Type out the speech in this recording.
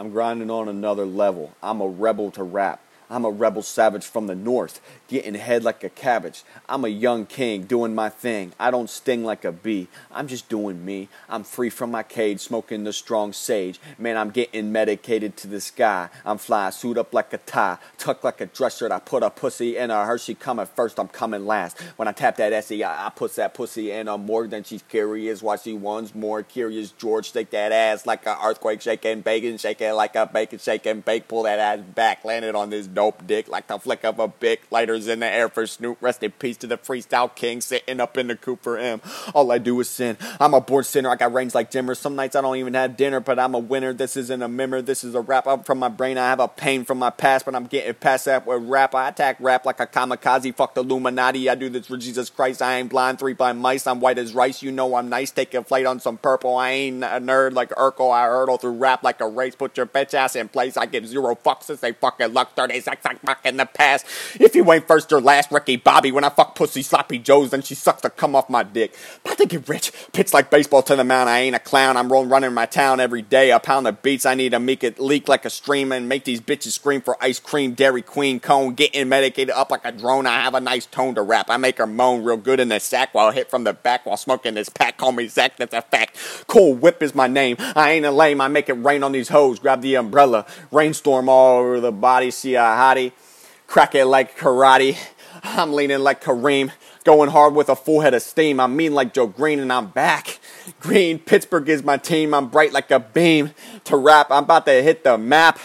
I'm grinding on another level. I'm a rebel to rap. I'm a rebel savage from the north, getting head like a cabbage. I'm a young king doing my thing. I don't sting like a bee. I'm just doing me. I'm free from my cage, smoking the strong sage. Man, I'm getting medicated to the sky. I'm fly, suit up like a tie, tuck like a dress shirt. I put a pussy in a Hershey coming first, I'm coming last. When I tap that SE, I, I put that pussy in a more than she's curious. Why she wants more curious. George, shake that ass like an earthquake, shaking bacon, shaking like a bacon, shaking bake. Pull that ass back, landed on this dope dick like the flick of a bic. Lighters in the air for Snoop. Rest in peace to the freestyle king sitting up in the coop for him. All I do is sin. I'm a born sinner. I got range like dimmer. Some nights I don't even have dinner, but I'm a winner. This isn't a memory. This is a rap up from my brain. I have a pain from my past, but I'm getting past that with rap. I attack rap like a kamikaze. Fuck the Illuminati. I do this for Jesus Christ. I ain't blind. Three blind mice. I'm white as rice. You know I'm nice. Taking flight on some purple. I ain't a nerd like Urkel. I hurdle through rap like a race. Put your bitch ass in place. I give zero fucks to say fucking luck. 30 seconds like fuck in the past. If you ain't first or last, Ricky Bobby. When I fuck pussy sloppy joes, then she sucks the cum off my dick. About to get rich. Pitch like baseball to the mound. I ain't a clown. I'm rolling running my town every day. A pound of beats. I need to make it leak like a stream and make these bitches scream for ice cream, Dairy Queen, cone. Getting medicated up like a drone. I have a nice tone to rap. I make her moan real good in the sack while I hit from the back while smoking this pack. Call me Zach. That's a fact. Cool Whip is my name. I ain't a lame. I make it rain on these hoes. Grab the umbrella. Rainstorm all over the body. See a Crack it like karate. I'm leaning like Kareem. Going hard with a full head of steam. I'm mean like Joe Greene and I'm back. Green, Pittsburgh is my team. I'm bright like a beam. To rap, I'm about to hit the map.